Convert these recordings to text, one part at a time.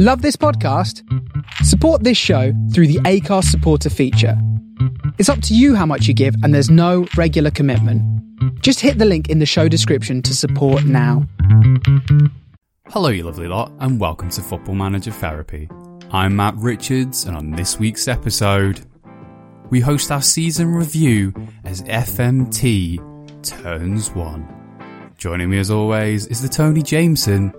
Love this podcast? Support this show through the Acast supporter feature. It's up to you how much you give, and there's no regular commitment. Just hit the link in the show description to support now. Hello, you lovely lot, and welcome to Football Manager Therapy. I'm Matt Richards, and on this week's episode, we host our season review as FMT turns one. Joining me as always is the Tony Jameson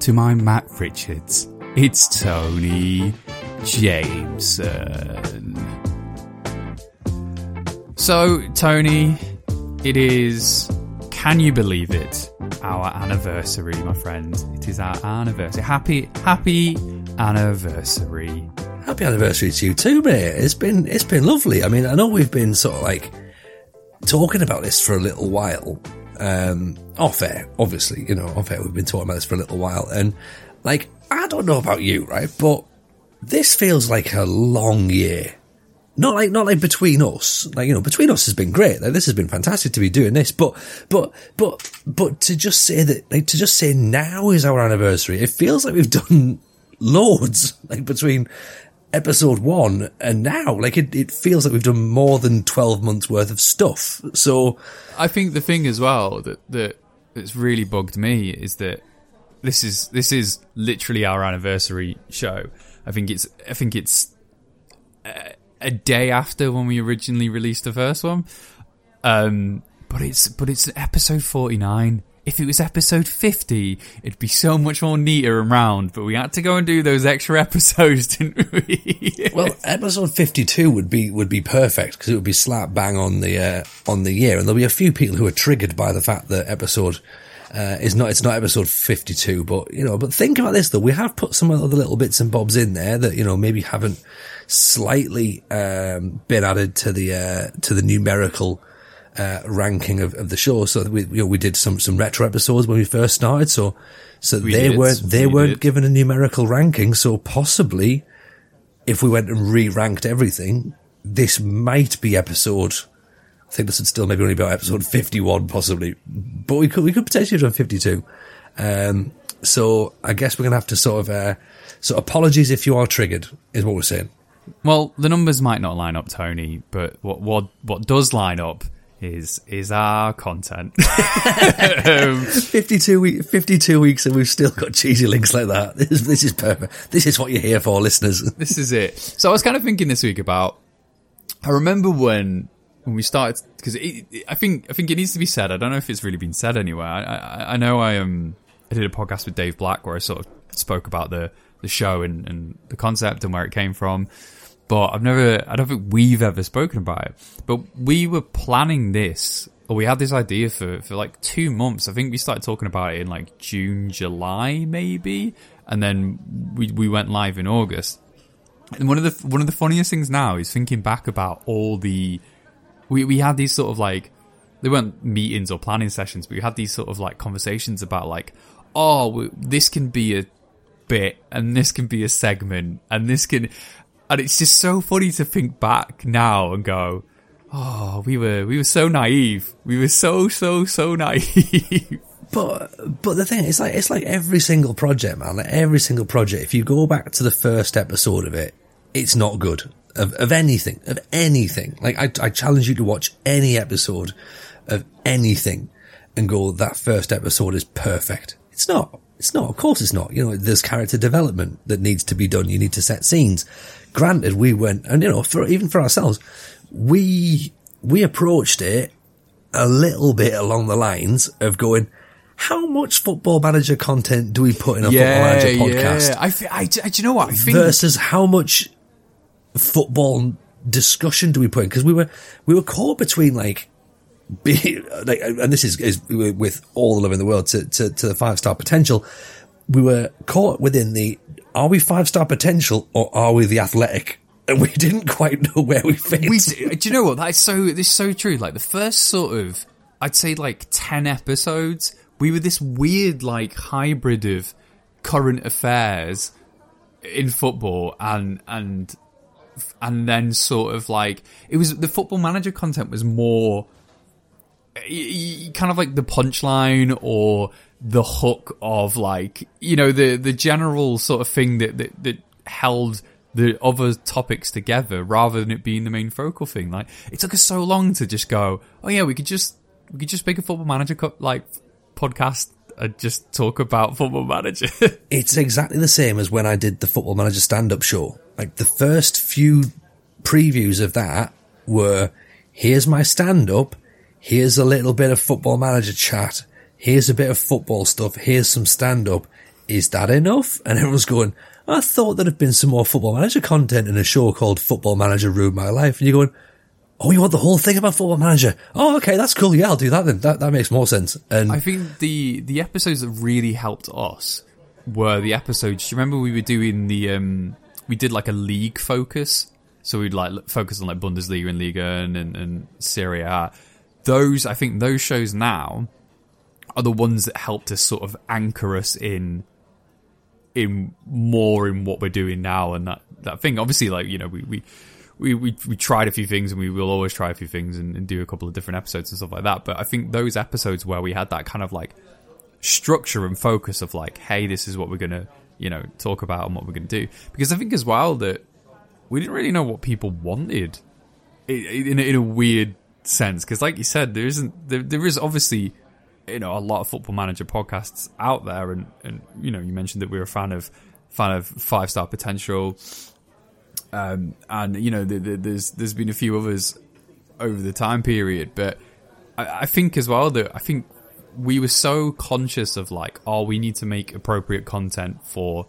to my Matt Richards. It's Tony Jameson. So, Tony, it is, can you believe it? Our anniversary, my friend. It is our anniversary. Happy, happy anniversary. Happy anniversary to you too, mate. It's been it's been lovely. I mean, I know we've been sort of like talking about this for a little while. Um, off air, obviously, you know, off air, we've been talking about this for a little while, and like I don't know about you, right? But this feels like a long year. Not like, not like between us. Like, you know, between us has been great. Like, this has been fantastic to be doing this. But, but, but, but to just say that, like, to just say now is our anniversary, it feels like we've done loads, like between episode one and now. Like, it, it feels like we've done more than 12 months worth of stuff. So. I think the thing as well that, that, that's really bugged me is that this is this is literally our anniversary show. I think it's I think it's a, a day after when we originally released the first one. Um, but it's but it's episode forty nine. If it was episode 50, it'd be so much more neater and round, but we had to go and do those extra episodes, didn't we? well, episode 52 would be, would be perfect because it would be slap bang on the, uh, on the year. And there'll be a few people who are triggered by the fact that episode uh, is not, it's not episode 52, but, you know, but think about this though. We have put some other little bits and bobs in there that, you know, maybe haven't slightly, um, been added to the, uh, to the numerical, uh, ranking of, of the show. So we, you know, we did some, some retro episodes when we first started. So, so We they did. weren't, they We weren't did. given a numerical ranking. So possibly if we went and re-ranked everything, this might be episode, think this would still maybe only be episode 51 possibly, but we could, we could potentially have done 52. Um, so I guess we're going to have to sort of, uh, so apologies if you are triggered is what we're saying. Well, the numbers might not line up, Tony, but what what what does line up is is our content. 52 week, 52 weeks and we've still got cheesy links like that. This is, this is perfect. This is what you're here for, listeners. this is it. So I was kind of thinking this week about. I remember when when we started because I think I think it needs to be said. I don't know if it's really been said anywhere. I I, I know I um I did a podcast with Dave Black where I sort of spoke about the the show and, and the concept and where it came from. But I've never, I don't think we've ever spoken about it. But we were planning this, or we had this idea for, for like two months. I think we started talking about it in like June, July, maybe. And then we, we went live in August. And one of the, one of the funniest things now is thinking back about all the, we, we had these sort of like, they weren't meetings or planning sessions, but we had these sort of like conversations about like, oh, we- this can be a bit and this can be a segment and this can, and it's just so funny to think back now and go, oh, we were, we were so naive. We were so, so, so naive. But but the thing is, like it's like every single project, man. Like every single project. If you go back to the first episode of it, it's not good of of anything of anything. Like I I challenge you to watch any episode of anything and go that first episode is perfect. It's not. It's not. Of course, it's not. You know, there's character development that needs to be done. You need to set scenes. Granted, we went and you know, for even for ourselves, we we approached it a little bit along the lines of going, how much football manager content do we put in a football manager podcast I, thi- I, I, do you know what? I think versus how much football discussion do we put in? Because we were, we were caught between like, be, like, and this is, is with all the love in the world to, to, to the five star potential. We were caught within the, are we five star potential or are we the athletic? And we didn't quite know where we fit. we do you know what that's so this is so true like the first sort of i'd say like 10 episodes we were this weird like hybrid of current affairs in football and and and then sort of like it was the football manager content was more kind of like the punchline or the hook of like you know the the general sort of thing that that, that held the other topics together rather than it being the main focal thing. Like it took us so long to just go, oh yeah, we could just we could just make a football manager co- like podcast and just talk about football manager. it's exactly the same as when I did the football manager stand up show. Like the first few previews of that were here's my stand up, here's a little bit of football manager chat, here's a bit of football stuff, here's some stand up. Is that enough? And everyone's going, I thought there'd have been some more football manager content in a show called Football Manager Ruined My Life. And you're going, Oh, you want the whole thing about Football Manager? Oh, okay, that's cool. Yeah, I'll do that then. That that makes more sense. And I think the the episodes that really helped us were the episodes. Do you remember we were doing the um we did like a league focus, so we'd like focus on like Bundesliga and Liga and and, and Serie A. Those I think those shows now are the ones that helped us sort of anchor us in in more in what we're doing now and that that thing. Obviously, like you know we we we, we, we tried a few things and we will always try a few things and, and, do a couple of different episodes and stuff like that. But I think those episodes where we had that kind of like structure and focus of like, hey, this is what we're going to, you know, talk about and what we're going to do. Because I think as well that we didn't really know what people wanted in, in, in a weird sense. Because like you said, there isn't, there, there is obviously, you know, a lot of football manager podcasts out there. And, and, you know, you mentioned that we were a fan of, fan of five star potential um, and you know, the, the, there's there's been a few others over the time period, but I, I think as well that I think we were so conscious of like, oh, we need to make appropriate content for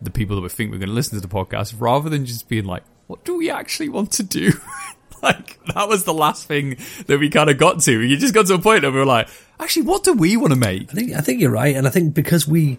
the people that we think we're going to listen to the podcast, rather than just being like, what do we actually want to do? like that was the last thing that we kind of got to. We just got to a point where we were like, actually, what do we want to make? I think I think you're right, and I think because we,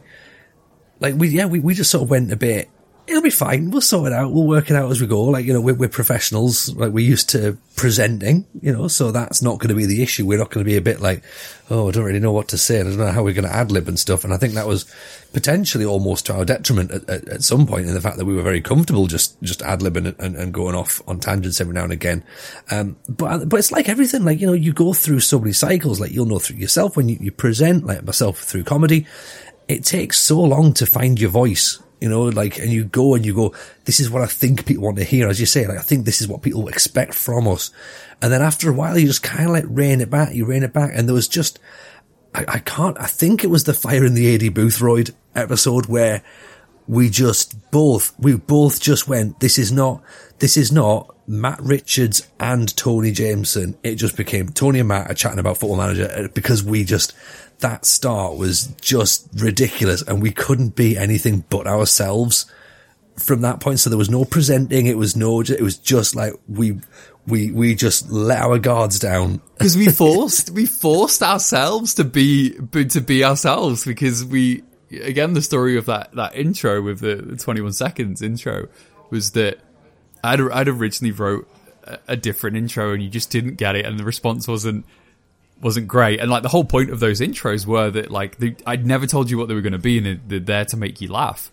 like we, yeah, we, we just sort of went a bit it'll be fine. We'll sort it out. We'll work it out as we go. Like, you know, we're, we're professionals. Like, we're used to presenting, you know, so that's not going to be the issue. We're not going to be a bit like, oh, I don't really know what to say. And I don't know how we're going to ad lib and stuff. And I think that was potentially almost to our detriment at, at, at some point in the fact that we were very comfortable just, just ad libbing and, and, and, going off on tangents every now and again. Um, but, but it's like everything. Like, you know, you go through so many cycles. Like, you'll know through yourself when you, you present, like myself through comedy. It takes so long to find your voice you know, like, and you go and you go, this is what I think people want to hear. As you say, like, I think this is what people expect from us. And then after a while, you just kind of like rein it back, you rein it back. And there was just, I, I can't, I think it was the fire in the Aidy Boothroyd episode where we just both, we both just went, this is not, this is not Matt Richards and Tony Jameson. It just became Tony and Matt are chatting about football manager uh, because we just, that start was just ridiculous and we couldn't be anything but ourselves from that point. So there was no presenting. It was no, it was just like we, we, we just let our guards down. Because we forced, we forced ourselves to be, to be ourselves because we, again, the story of that, that intro with the, the 21 seconds intro was that I'd, I'd originally wrote a, a different intro and you just didn't get it and the response wasn't, wasn't great. And like the whole point of those intros were that like they, I'd never told you what they were going to be, and they're there to make you laugh.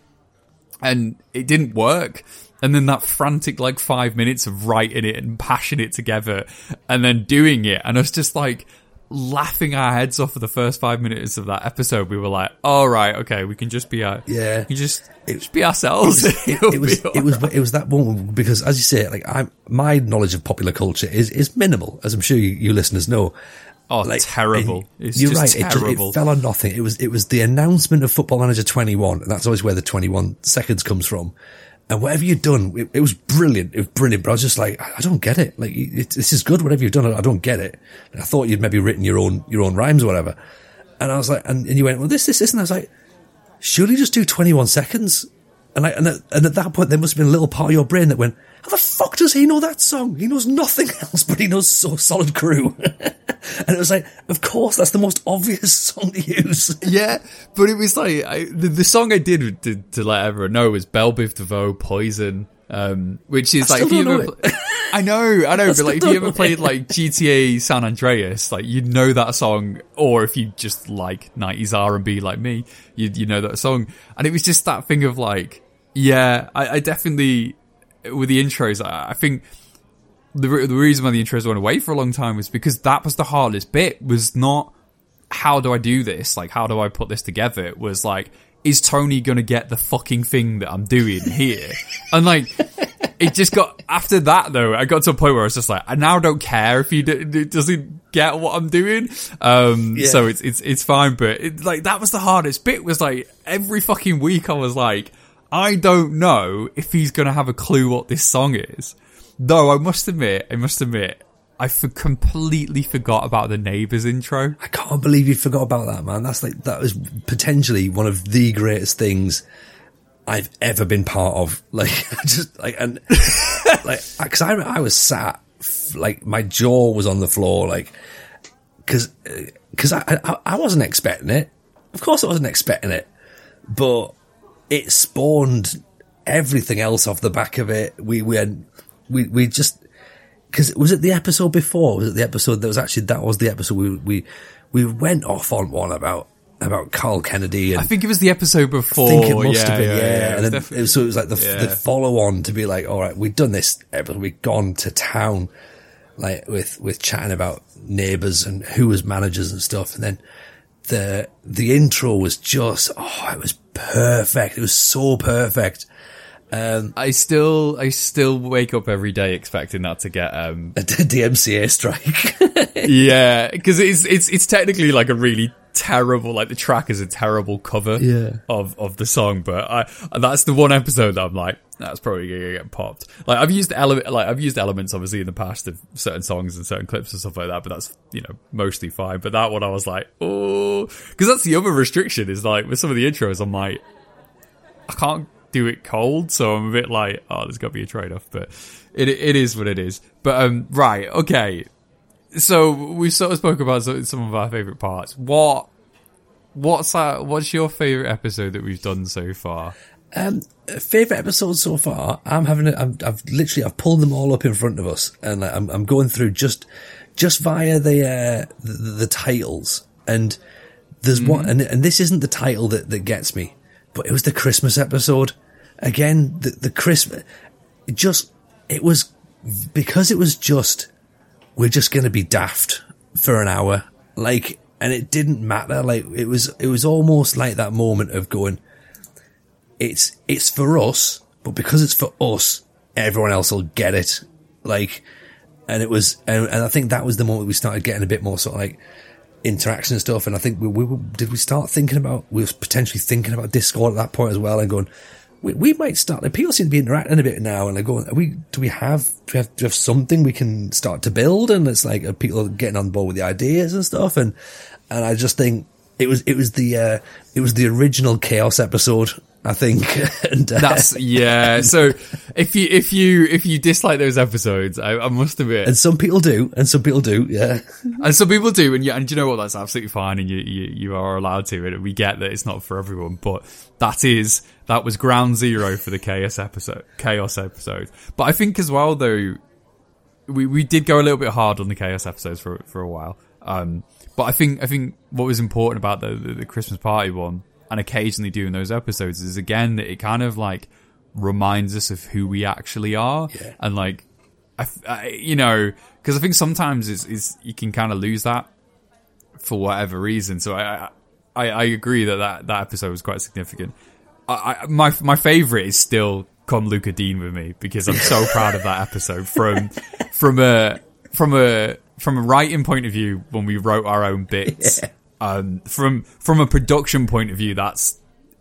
And it didn't work. And then that frantic like five minutes of writing it and pashing it together, and then doing it, and us just like laughing our heads off for the first five minutes of that episode. We were like, "All right, okay, we can just be our yeah, we just it, just be ourselves." It was it, it was, it was it was that moment because, as you say, like I my knowledge of popular culture is is minimal, as I'm sure you, you listeners know, Oh, like, terrible! It's you're right. Terrible. It, it fell on nothing. It was it was the announcement of Football Manager 21, and that's always where the 21 seconds comes from. And whatever you'd done, it, it was brilliant. It was brilliant. But I was just like, I, I don't get it. Like it, this is good. Whatever you've done, I, I don't get it. And I thought you'd maybe written your own your own rhymes or whatever. And I was like, and, and you went, well, this, this, this, and I was like, surely just do 21 seconds. And I, and at, and at that point, there must have been a little part of your brain that went, how the fuck does he know that song? He knows nothing else, but he knows so solid crew. and it was like, of course, that's the most obvious song to use. yeah, but it was like I, the, the, song I did to, to, let everyone know was Bell Biv DeVoe Poison, um, which is I like if you ever, I know, I know, but like if you ever played like GTA San Andreas, like you'd know that song, or if you just like '90s R&B like me, you you know that song, and it was just that thing of like, yeah, I, I definitely with the intros, I think the the reason why the intros went away for a long time was because that was the hardest bit. Was not how do I do this? Like, how do I put this together? It was like, is Tony gonna get the fucking thing that I'm doing here? and like, it just got after that though. I got to a point where I was just like, I now don't care if he d- doesn't get what I'm doing. Um, yeah. so it's it's it's fine. But it, like that was the hardest bit. Was like every fucking week I was like, I don't know if he's gonna have a clue what this song is. Though I must admit, I must admit, I completely forgot about the neighbours intro. I can't believe you forgot about that, man. That's like that was potentially one of the greatest things I've ever been part of. Like, just like and like because I I was sat like my jaw was on the floor, like because because uh, I, I I wasn't expecting it. Of course, I wasn't expecting it, but it spawned everything else off the back of it. We we we we just because was it the episode before? Was it the episode that was actually that was the episode we we we went off on one about about Carl Kennedy. And I think it was the episode before. I think it must yeah, have been, yeah. yeah, yeah. And then it was, so it was like the, the follow on to be like, all right, we've done this episode. We've gone to town, like with with chatting about neighbours and who was managers and stuff, and then the the intro was just oh, it was perfect. It was so perfect. Um, I still, I still wake up every day expecting that to get um, a DMCA strike. yeah, because it's it's it's technically like a really terrible, like the track is a terrible cover yeah. of of the song, but I that's the one episode that I'm like that's probably gonna get popped. Like I've used element, like I've used elements obviously in the past of certain songs and certain clips and stuff like that, but that's you know mostly fine. But that one I was like, oh, because that's the other restriction is like with some of the intros, I'm like, I can't do it cold, so I'm a bit like, oh, there's got to be a trade off, but it it is what it is. But um, right, okay. So we sort of spoke about some of our favorite parts. What what's that? What's your favorite episode that we've done so far? Um, favorite episode so far. I'm having. A, I'm, I've literally I've pulled them all up in front of us, and I'm, I'm going through just just via the uh, the, the titles. And there's mm-hmm. one, and, and this isn't the title that that gets me, but it was the Christmas episode again, the, the Christmas, just, it was, because it was just, we're just going to be daft for an hour. Like, and it didn't matter. Like, it was, it was almost like that moment of going, it's, it's for us, but because it's for us, everyone else will get it. Like, and it was, and, and I think that was the moment we started getting a bit more sort of like, interaction and stuff. And I think we, we, did we start thinking about, we were potentially thinking about Discord at that point as well and going, we, we might start, like, people seem to be interacting a bit now and they're going, we, do we have, do we have, do we have something we can start to build? And it's like, people getting on board with the ideas and stuff? And, and I just think it was, it was the, uh, it was the original chaos episode I think. and, uh, That's yeah. So if you if you if you dislike those episodes, I, I, must admit, and some people do, and some people do, yeah, and some people do, and yeah, and you know what? That's absolutely fine, and you, you you are allowed to, and we get that it's not for everyone, but that is that was ground zero for the chaos episode, chaos episode. But I think as well though, we we did go a little bit hard on the chaos episodes for for a while. Um, but I think I think what was important about the, the, the Christmas party one and occasionally doing those episodes is again that it kind of like reminds us of who we actually are yeah. and like I, I you know because I think sometimes is is you can kind of lose that for whatever reason so I, I I agree that that, that episode was quite significant I, I my my favorite is still come Luca Dean with me because I'm so proud of that episode from from a from a from a writing point of view when we wrote our own bits yeah. Um, from from a production point of view, that's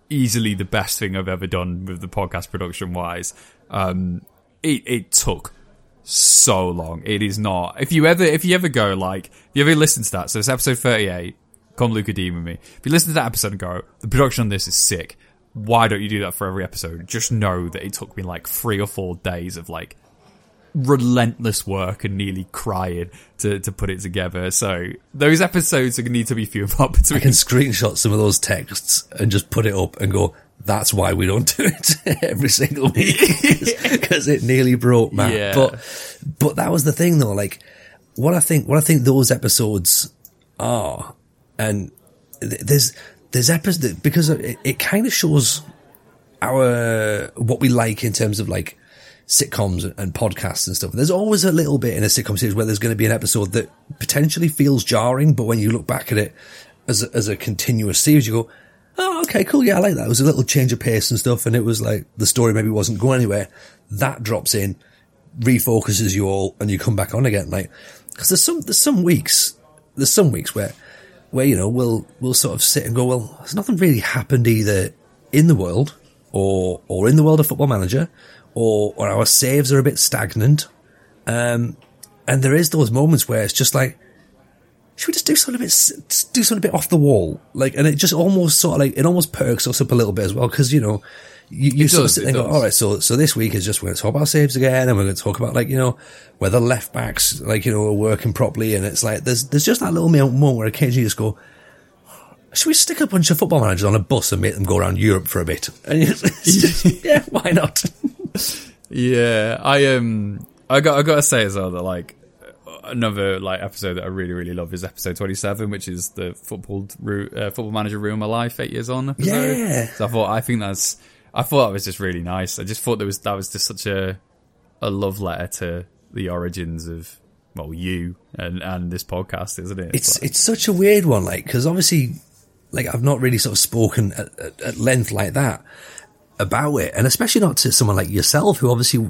easily the best thing I've ever done with the podcast production wise. Um, it it took so long. It is not. If you ever if you ever go like if you ever listen to that, so it's episode thirty eight. Come Luca Dean with me. If you listen to that episode and go, the production on this is sick. Why don't you do that for every episode? Just know that it took me like three or four days of like relentless work and nearly crying to, to put it together. So those episodes are going to need to be few and far between. I can screenshot some of those texts and just put it up and go, that's why we don't do it every single week because it nearly broke Matt. Yeah. But, but that was the thing though. Like what I think, what I think those episodes are and there's, there's episodes because it, it kind of shows our, what we like in terms of like, sitcoms and podcasts and stuff. There's always a little bit in a sitcom series where there's going to be an episode that potentially feels jarring, but when you look back at it as a, as a continuous series. You go, oh, okay, cool. Yeah, I like that. It was a little change of pace and stuff. And it was like the story maybe wasn't going anywhere. That drops in, refocuses you all and you come back on again. Like, cause there's some, there's some weeks, there's some weeks where, where, you know, we'll, we'll sort of sit and go, well, there's nothing really happened either in the world or, or in the world of football manager or, or our saves are a bit stagnant. Um, and there is those moments where it's just like, should we just do something a bit, do something a bit off the wall? Like, and it just almost sort of like, it almost perks us up a little bit as well. Cause, you know, you, you sort does, of sit there and go, all right, so, so this week is just, we're going to talk about saves again and we're going to talk about like, you know, whether left backs, like, you know, are working properly. And it's like, there's, there's just that little moment where occasionally you just go, should we stick a bunch of football managers on a bus and make them go around Europe for a bit? And just, yeah, why not? Yeah, I um, I got I got to say as well that like another like episode that I really really love is episode twenty seven, which is the football uh, football manager ruin my life eight years on. Episode. Yeah. So I thought I think that's I thought that was just really nice. I just thought there was that was just such a a love letter to the origins of well you and and this podcast, isn't it? It's it's such a weird one, like because obviously like I've not really sort of spoken at, at, at length like that about it, and especially not to someone like yourself who obviously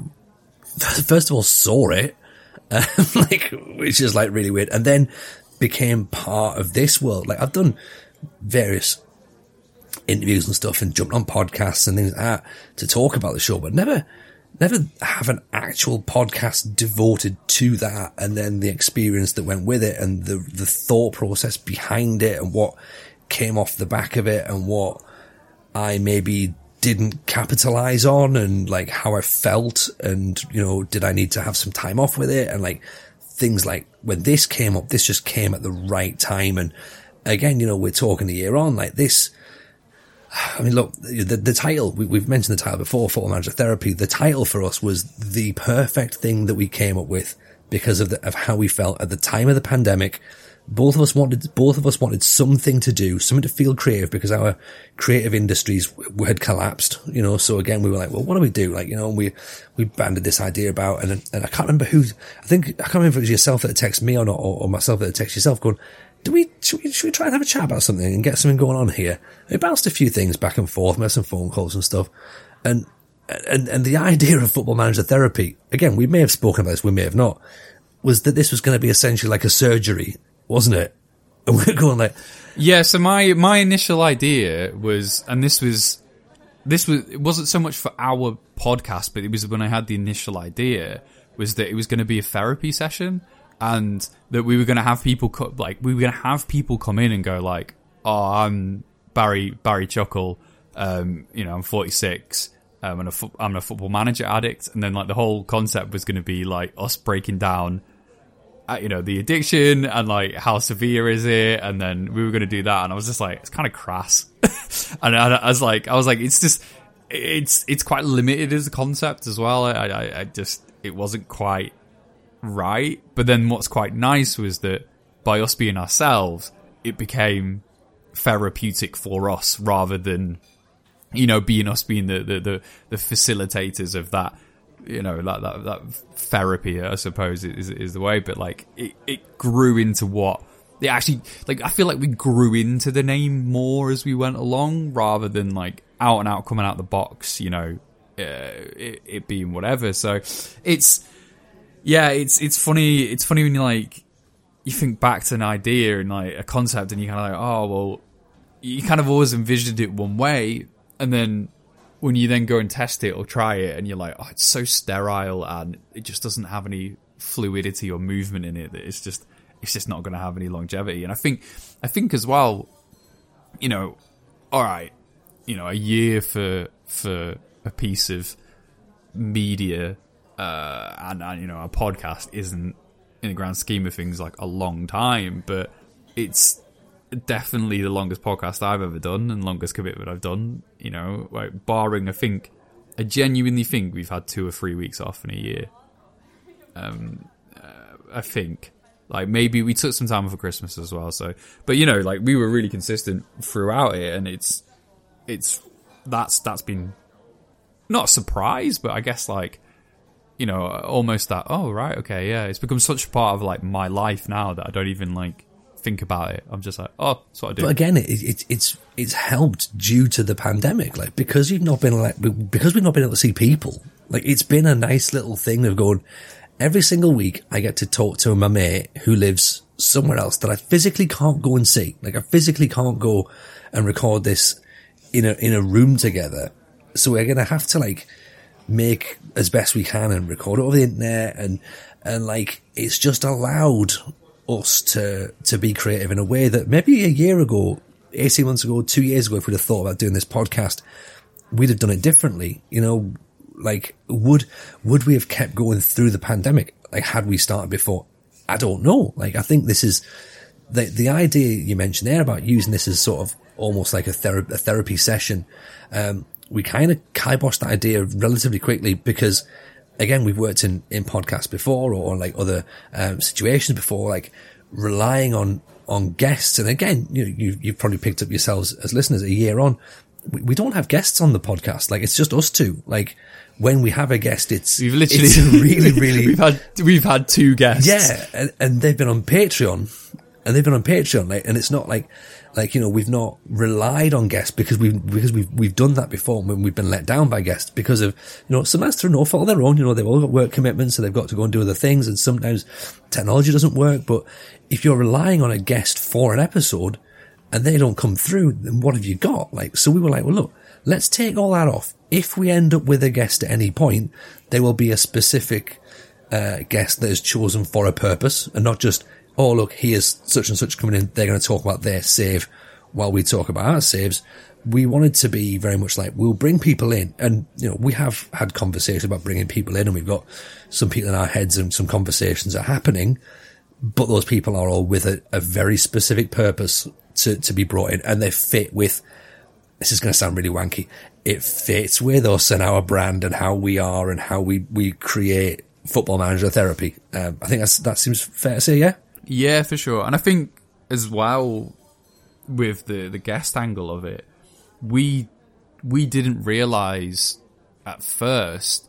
first of all saw it um, like, which is like really weird. And then became part of this world. Like I've done various interviews and stuff and jumped on podcasts and things like that to talk about the show, but never, never have an actual podcast devoted to that. And then the experience that went with it and the, the thought process behind it and what came off the back of it and what I maybe didn't capitalize on and like how I felt and, you know, did I need to have some time off with it? And like things like when this came up, this just came at the right time. And again, you know, we're talking a year on like this. I mean, look, the, the title, we, have mentioned the title before, Football Manager Therapy. The title for us was the perfect thing that we came up with because of the, of how we felt at the time of the pandemic both of us wanted, both of us wanted something to do, something to feel creative because our creative industries had collapsed, you know. So again, we were like, well, what do we do? Like, you know, we, we banded this idea about and, and I can't remember who, I think, I can't remember if it was yourself that texted me or not, or, or myself that texted yourself going, do we should, we, should we try and have a chat about something and get something going on here? We bounced a few things back and forth, made some phone calls and stuff. And, and, and the idea of football manager therapy, again, we may have spoken about this, we may have not, was that this was going to be essentially like a surgery wasn't it? And we're going like, yeah. So my my initial idea was, and this was this was it wasn't so much for our podcast, but it was when I had the initial idea was that it was going to be a therapy session and that we were going to have people co- like we were going to have people come in and go like, "Oh, I'm Barry Barry Chuckle, um, you know, I'm 46, um, and a fo- I'm a football manager addict," and then like the whole concept was going to be like us breaking down Uh, you know, the addiction and like how severe is it? And then we were going to do that. And I was just like, it's kind of crass. and I, I, was like, I was like, it's just, it's, it's quite limited as a concept as well. I, I, I just, it wasn't quite right. But then what's quite nice was that by us being ourselves, it became therapeutic for us rather than, you know, being us being the, the, the, the facilitators of that you know like that that therapy i suppose is is the way but like it, it grew into what it actually like i feel like we grew into the name more as we went along rather than like out and out coming out the box you know uh, it, it being whatever. So it's yeah it's it's funny it's funny when you like you think back to an idea and like a concept and you kind of like oh well you kind of always envisioned it one way and then when you then go and test it or try it and you're like, oh, it's so sterile and it just doesn't have any fluidity or movement in it that it's just it's just not going to have any longevity. And I think I think as well, you know, all right, you know, a year for for a piece of media uh, and, and you know a podcast isn't in the grand scheme of things like a long time, but it's definitely the longest podcast I've ever done and longest commitment I've done. You know, like barring I think I genuinely think we've had two or three weeks off in a year. Um, uh, I think like maybe we took some time off for Christmas as well. So, but you know, like we were really consistent throughout it, and it's it's that's that's been not a surprise, but I guess like you know almost that oh right okay yeah it's become such a part of like my life now that I don't even like think about it. I'm just like, oh, that's what I do. But again, it, it, it's it's helped due to the pandemic, like because you've not been like because we've not been able to see people. Like it's been a nice little thing of going. Every single week, I get to talk to my mate who lives somewhere else that I physically can't go and see. Like I physically can't go and record this in a in a room together. So we're gonna have to like make as best we can and record it over the internet and and like it's just allowed us to to be creative in a way that maybe a year ago, eighteen months ago, two years ago, if we'd have thought about doing this podcast, we'd have done it differently. You know, like would would we have kept going through the pandemic? Like had we started before? I don't know. Like I think this is the the idea you mentioned there about using this as sort of almost like a, thera- a therapy session. Um, we kind of kiboshed that idea relatively quickly because again, we've worked in, in podcasts before or, or like other um, situations before, like relying on, on guests. And again, you know, you, you've probably picked up yourselves as listeners a year on. We, we don't have guests on the podcast. Like it's just us two. Like when we have a guest, it's, we've literally it's really, really, we've had, we've had two guests. Yeah. And, and they've been on Patreon and they've been on Patreon. Like, and it's not like, like, you know, we've not relied on guests because we've, because we've, we've done that before when we've been let down by guests because of, you know, sometimes through no fault of their own, you know, they've all got work commitments, so they've got to go and do other things. And sometimes technology doesn't work. But if you're relying on a guest for an episode and they don't come through, then what have you got? Like, so we were like, well, look, let's take all that off. If we end up with a guest at any point, there will be a specific, uh, guest that is chosen for a purpose and not just, oh, look, here's such and such coming in. They're going to talk about their save while we talk about our saves. We wanted to be very much like, we'll bring people in. And, you know, we have had conversations about bringing people in and we've got some people in our heads and some conversations are happening. But those people are all with a, a very specific purpose to, to be brought in and they fit with, this is going to sound really wanky. It fits with us and our brand and how we are and how we, we create football manager therapy. Um, I think that's, that seems fair to say, yeah? Yeah, for sure. And I think as well with the the guest angle of it, we we didn't realize at first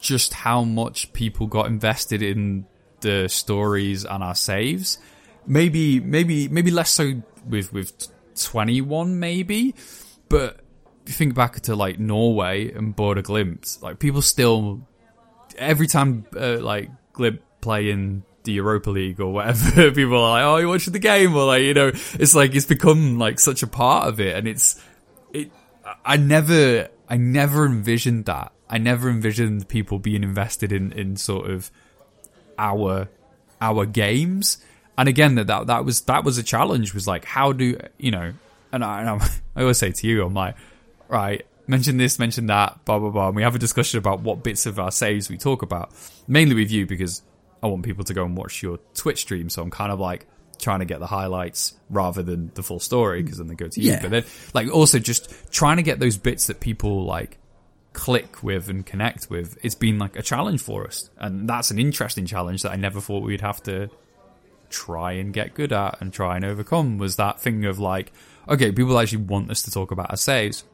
just how much people got invested in the stories and our saves. Maybe maybe maybe less so with with 21 maybe, but think back to like Norway and Bodø/Glimt, like people still every time uh, like Glimt play in the Europa League or whatever, people are like, "Oh, you watching the game?" Or like, you know, it's like it's become like such a part of it, and it's it. I never, I never envisioned that. I never envisioned people being invested in in sort of our our games. And again, that that, that was that was a challenge. Was like, how do you know? And I, and I always say to you, I'm like, right, mention this, mention that, blah blah blah. And we have a discussion about what bits of our saves we talk about, mainly with you because I want people to go and watch your Twitch stream. So I'm kind of like trying to get the highlights rather than the full story because then they go to you. Yeah. But then, like, also just trying to get those bits that people like click with and connect with. It's been like a challenge for us, and that's an interesting challenge that I never thought we'd have to try and get good at and try and overcome. Was that thing of like, okay, people actually want us to talk about our saves,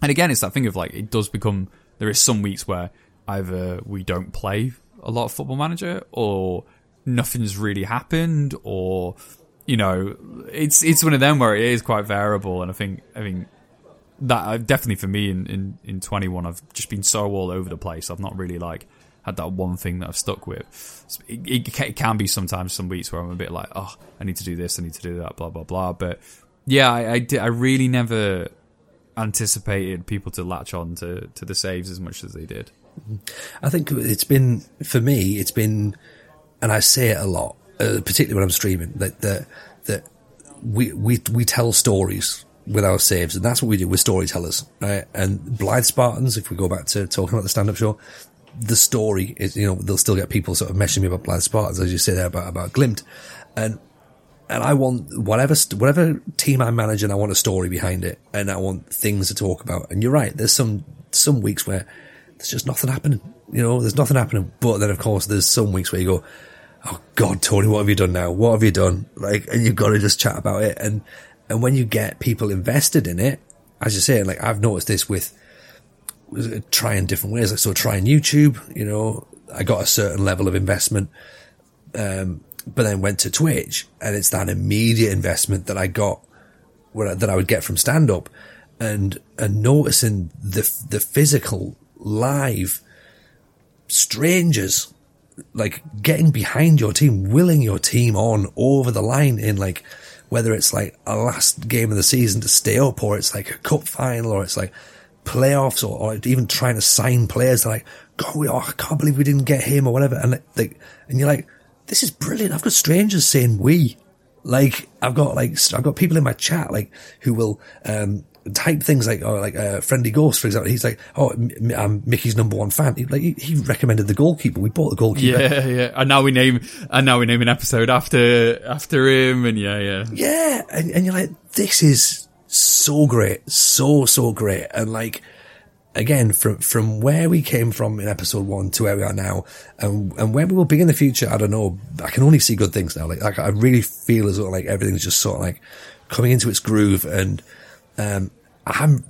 and again, it's that thing of like, it does become. There is some weeks where either we don't play a lot of Football Manager, or nothing's really happened, or you know, it's it's one of them where it is quite variable, and I think I think that uh, definitely for me in, in in 21, I've just been so all over the place. I've not really like had that one thing that I've stuck with. It, it, it can be sometimes some weeks where I'm a bit like, oh, I need to do this, I need to do that, blah blah blah. But yeah, I I, did, I really never anticipated people to latch on to to the saves as much as they did. I think it's been for me. It's been, and I say it a lot, uh, particularly when I'm streaming. That that that we we we tell stories with our saves, and that's what we do. We're storytellers, right? And Blyth Spartans, if we go back to talking about the stand-up show, the story is, you know, they'll still get people sort of messaging me about Blyth Spartans, as you say there about about Glimt, and and I want whatever whatever team I'm managing, I want a story behind it, and I want things to talk about. And you're right, there's some some weeks where there's just nothing happening. You know, there's nothing happening. But then, of course, there's some weeks where you go, "Oh God, Tony, what have you done now? What have you done?" Like, and you've got to just chat about it. And and when you get people invested in it, as you say, like I've noticed this with trying different ways. Like, so trying YouTube, you know, I got a certain level of investment. Um, but then went to Twitch and it's that immediate investment that I got that I would get from stand up and, and noticing the, the physical live strangers like getting behind your team, willing your team on over the line in like, whether it's like a last game of the season to stay up or it's like a cup final or it's like playoffs or, or even trying to sign players like, God, we, oh, I can't believe we didn't get him or whatever. And like, and you're like, this is brilliant. I've got strangers saying we. Like, I've got like, I've got people in my chat, like, who will, um, type things like, oh, like, uh, Friendly Ghost, for example. He's like, oh, I'm Mickey's number one fan. He, like, he, he, recommended the goalkeeper. We bought the goalkeeper. Yeah, yeah. And now we name, and now we name an episode after, after him. And yeah, yeah. Yeah. And, and you're like, this is so great. So, so great. And like, again, from, from where we came from in episode one to where we are now and, and where we will be in the future, I don't know. I can only see good things now. Like, like I really feel as though like everything's just sort of like coming into its groove and, um, I'm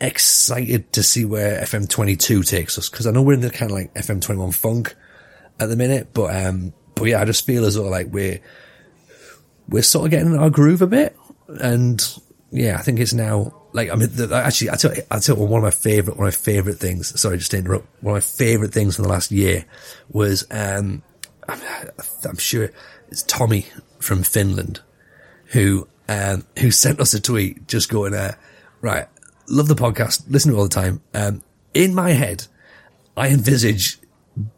excited to see where FM22 takes us because I know we're in the kind of like FM21 funk at the minute, but, um, but yeah, I just feel as though like we're, we're sort of getting our groove a bit and yeah, I think it's now like I mean, the, actually, I tell I tell one of my favorite one of my favorite things. Sorry, just to interrupt. One of my favorite things from the last year was um, I'm, I'm sure it's Tommy from Finland who um, who sent us a tweet just going, uh, right, love the podcast, listen to all the time. Um, in my head, I envisage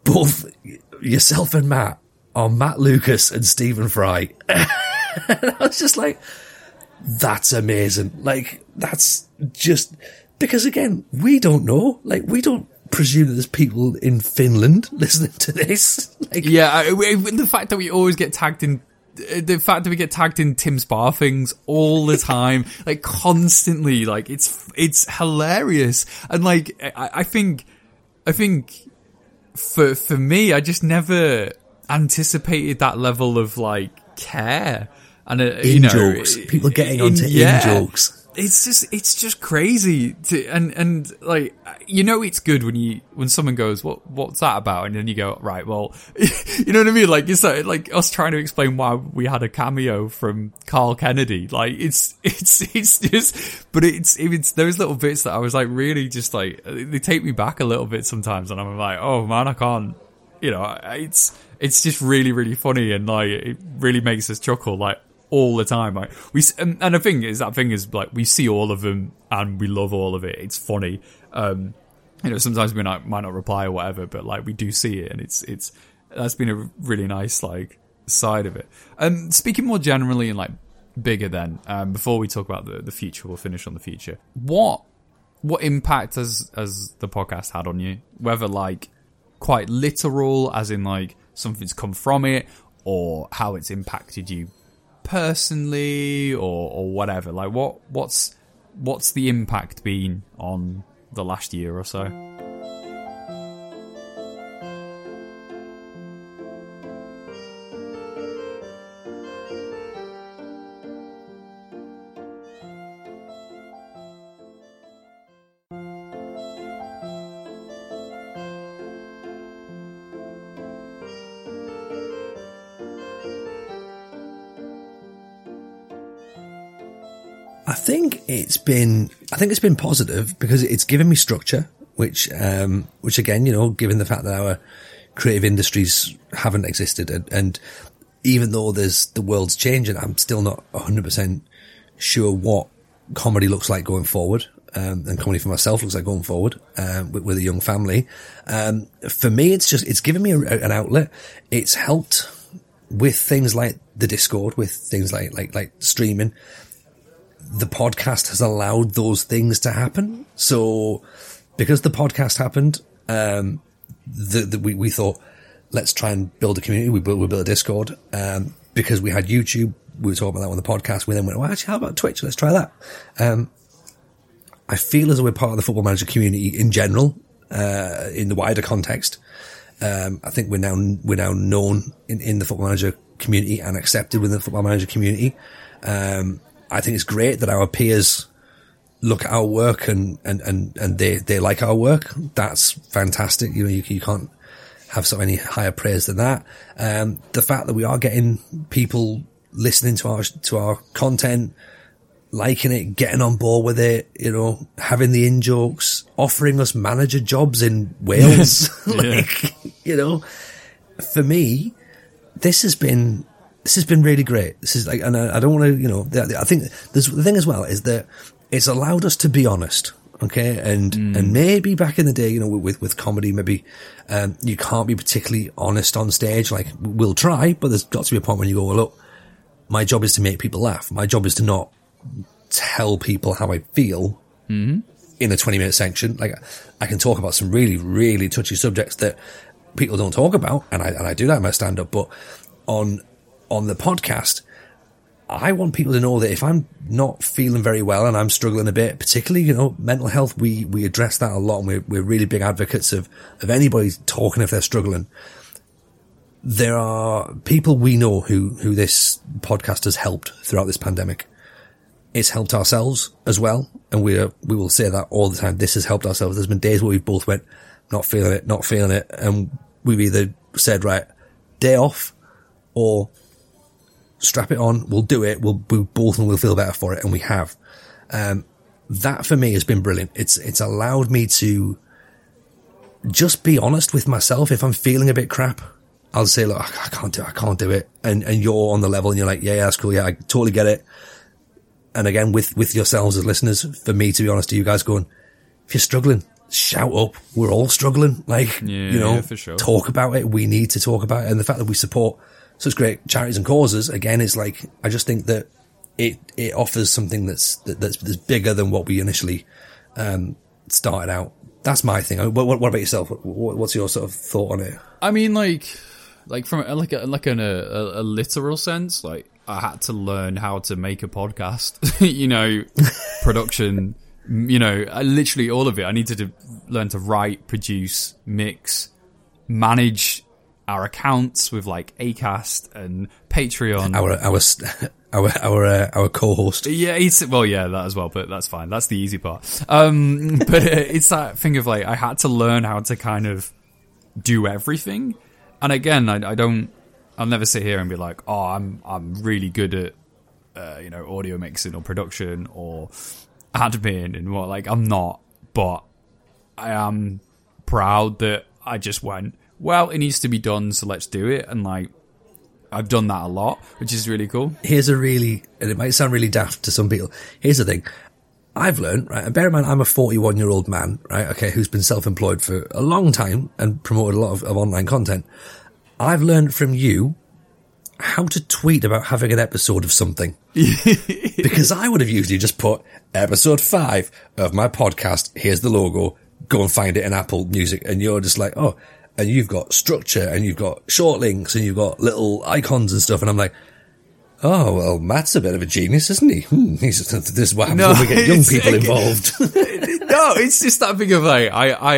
both yourself and Matt are Matt Lucas and Stephen Fry. and I was just like, that's amazing. Like, that's just, because again, we don't know. Like, we don't presume that there's people in Finland listening to this. Like, yeah, I, the fact that we always get tagged in the fact that we get tagged in Tim Spa things all the time, like constantly, like it's it's hilarious, and like I, I, think, I think for for me, I just never anticipated that level of like care. And uh, in you know, jokes, people getting onto in, yeah, in jokes. It's just it's just crazy to and and like you know it's good when you when someone goes what what's that about? And then you go right well you know what I mean? Like it's like, like us trying to explain why we had a cameo from Carl Kennedy. Like it's it's it's just but it's it's those little bits that I was like really just like they take me back a little bit sometimes and I'm like oh man I can't you know it's it's just really really funny and like it really makes us chuckle. Like all the time. Right? we and, and the thing is that thing is like we see all of them and we love all of it. It's funny. Um, you know, sometimes we might, might not reply or whatever, but like we do see it, and it's it's that's been a really nice like side of it. Um, speaking more generally and like bigger, then um, before we talk about the the future, we'll finish on the future. What what impact has has the podcast had on you? Whether like quite literal, as in like something's come from it, or how it's impacted you personally or or whatever? Like what what's what's the impact been on the last year or so? It's been, I think it's been positive because it's given me structure, which, um, which again, you know, given the fact that our creative industries haven't existed and, and even though there's, the world's changing, I'm still not 100% sure what comedy looks like going forward. Um, and comedy for myself looks like going forward, um, with, with, a young family. Um, for me, it's just, it's given me a, an outlet. It's helped with things like the Discord, with things like, like, like streaming the podcast has allowed those things to happen. So because the podcast happened, um, the, the, we, we thought, let's try and build a community. We built, we built a Discord, um, because we had YouTube. We were talking about that on the podcast. We then went, well, actually, how about Twitch? Let's try that. Um, I feel as though we're part of the football manager community in general, uh, in the wider context. Um, I think we're now, we're now known in, in the football manager community and accepted within the football manager community. Um, I think it's great that our peers look at our work and, and, and, and they, they like our work. That's fantastic. You know, you, you can't have so of any higher praise than that. Um, the fact that we are getting people listening to our to our content, liking it, getting on board with it, you know, having the in jokes, offering us manager jobs in Wales, like, you know, for me, this has been this has been really great. This is like, and I, I don't want to, you know, I think there's the thing as well is that it's allowed us to be honest. Okay. And, mm. and maybe back in the day, you know, with, with comedy, maybe, um, you can't be particularly honest on stage. Like we'll try, but there's got to be a point when you go, well, look, my job is to make people laugh. My job is to not tell people how I feel mm-hmm. in a 20 minute section. Like I can talk about some really, really touchy subjects that people don't talk about. And I, and I do that in my stand up, but on, on the podcast, I want people to know that if I'm not feeling very well and I'm struggling a bit, particularly, you know, mental health, we, we address that a lot and we're, we're really big advocates of, of anybody talking if they're struggling. There are people we know who, who this podcast has helped throughout this pandemic. It's helped ourselves as well. And we are, we will say that all the time. This has helped ourselves. There's been days where we've both went, not feeling it, not feeling it. And we've either said, right, day off or strap it on, we'll do it, we'll, we both and we'll feel better for it, and we have. Um, that for me has been brilliant. It's, it's allowed me to just be honest with myself. If I'm feeling a bit crap, I'll say, look, I can't do it, I can't do it. And, and you're on the level and you're like, yeah, yeah, that's cool. Yeah, I totally get it. And again, with, with yourselves as listeners, for me, to be honest to you guys going, if you're struggling, shout up. We're all struggling. Like, yeah, you know, yeah, sure. talk about it. We need to talk about it. And the fact that we support such great charities and causes, again, it's like, I just think that it, it offers something that's, that, that's, that's bigger than what we initially, um, started out. That's my thing. What, what, what about yourself? What, what's your sort of thought on it? I mean, like, like from like a, like in a, a, a literal sense, like I had to learn how to make a podcast, you know, production, you know, literally all of it. I needed to learn to write, produce, mix, manage our accounts with like Acast and Patreon. Our our our our uh, our co-host. Yeah, it's well, yeah, that as well. But that's fine. That's the easy part. Um, but it's that thing of like I had to learn how to kind of do everything. And again, I, I don't. I'll never sit here and be like, oh, I'm I'm really good at uh, you know audio mixing or production or admin and what. Like I'm not, but I am proud that I just went well, it needs to be done, so let's do it. And like, I've done that a lot, which is really cool. Here's a really, and it might sound really daft to some people. Here's the thing. I've learned, right, and bear in mind, I'm a 41 year old man, right, okay, who's been self-employed for a long time and promoted a lot of, of online content. I've learned from you how to tweet about having an episode of something. because I would have usually just put episode five of my podcast. Here's the logo. Go and find it in Apple Music. And you're just like, oh, and you've got structure and you've got short links and you've got little icons and stuff. And I'm like, oh, well, Matt's a bit of a genius, isn't he? Hmm, this is what happens no, when we get young people involved. no, it's just that thing of like, I, I,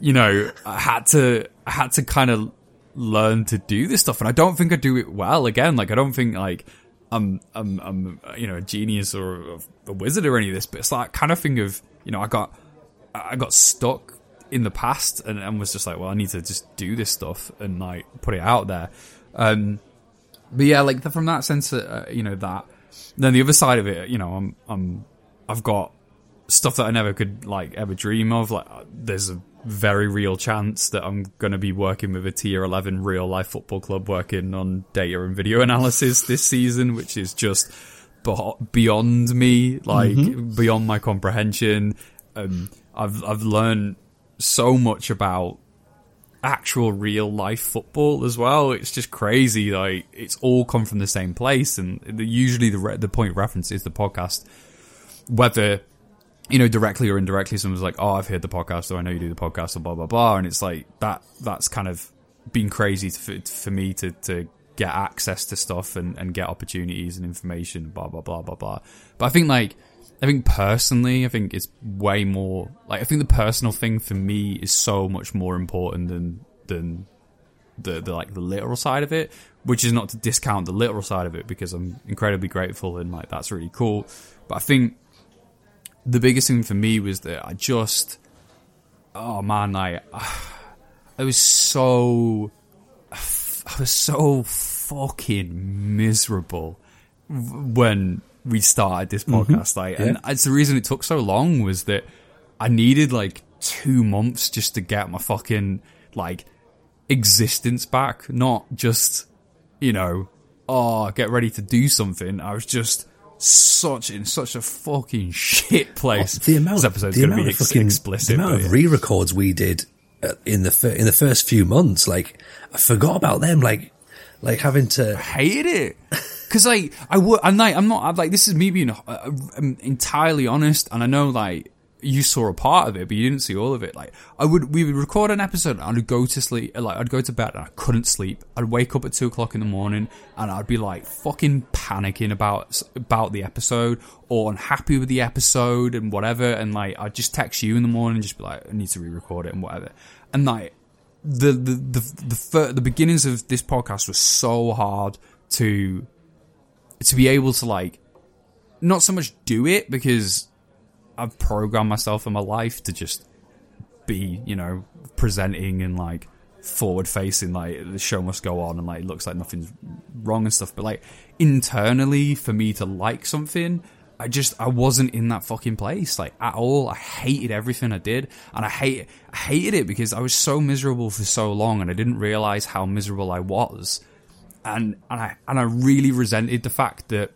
you know, I had to, I had to kind of learn to do this stuff. And I don't think I do it well again. Like, I don't think like, I'm, I'm, I'm, you know, a genius or a wizard or any of this, but it's like kind of thing of, you know, I got, I got stuck in the past and, and was just like, well, I need to just do this stuff and like put it out there. Um, but yeah, like from that sense, uh, you know that. Then the other side of it, you know, I'm, I'm, I've got stuff that I never could like ever dream of. Like, there's a very real chance that I'm going to be working with a tier 11 real life football club working on data and video analysis this season, which is just beyond me, like mm-hmm. beyond my comprehension. Um, I've I've learned so much about actual real life football as well. It's just crazy. Like it's all come from the same place, and usually the re- the point of reference is the podcast. Whether you know directly or indirectly, someone's like, "Oh, I've heard the podcast," or "I know you do the podcast," or blah blah blah, and it's like that. That's kind of been crazy for, for me to to get access to stuff and, and get opportunities and information, blah blah blah blah blah. But I think like I think personally, I think it's way more like I think the personal thing for me is so much more important than than the, the like the literal side of it, which is not to discount the literal side of it because I'm incredibly grateful and like that's really cool. But I think the biggest thing for me was that I just oh man, like I was so, I was so fucking miserable when we started this podcast. Like, and Yeah. it's the reason it took so long was that I needed like two months just to get my fucking like existence back, not just you know, oh, get ready to do something. I was just such in such a fucking shit place. the amount, this episode's going to be of ex- fucking, explicit. the amount of re-records we did uh, in the in the first few months, like I forgot about them. Like, like having to. hate it because like I would. I'm like I'm not. I'm like this is me being uh, um, entirely honest, and I know like you saw a part of it, but you didn't see all of it. Like I would, we would record an episode, and I'd go to sleep. Like I'd go to bed, and I couldn't sleep. I'd wake up at two o'clock in the morning, and I'd be like fucking panicking about about the episode or unhappy with the episode and whatever. And like I'd just text you in the morning, and just be like, I need to re-record it and whatever. And like the the the the, the beginnings of this podcast was so hard to to be able to like not so much do it because I've programmed myself in my life to just be you know presenting and like forward facing like the show must go on and like it looks like nothing's wrong and stuff. But like internally for me to like something I just I wasn't in that fucking place like at all. I hated everything I did, and I hate I hated it because I was so miserable for so long, and I didn't realize how miserable I was, and and I and I really resented the fact that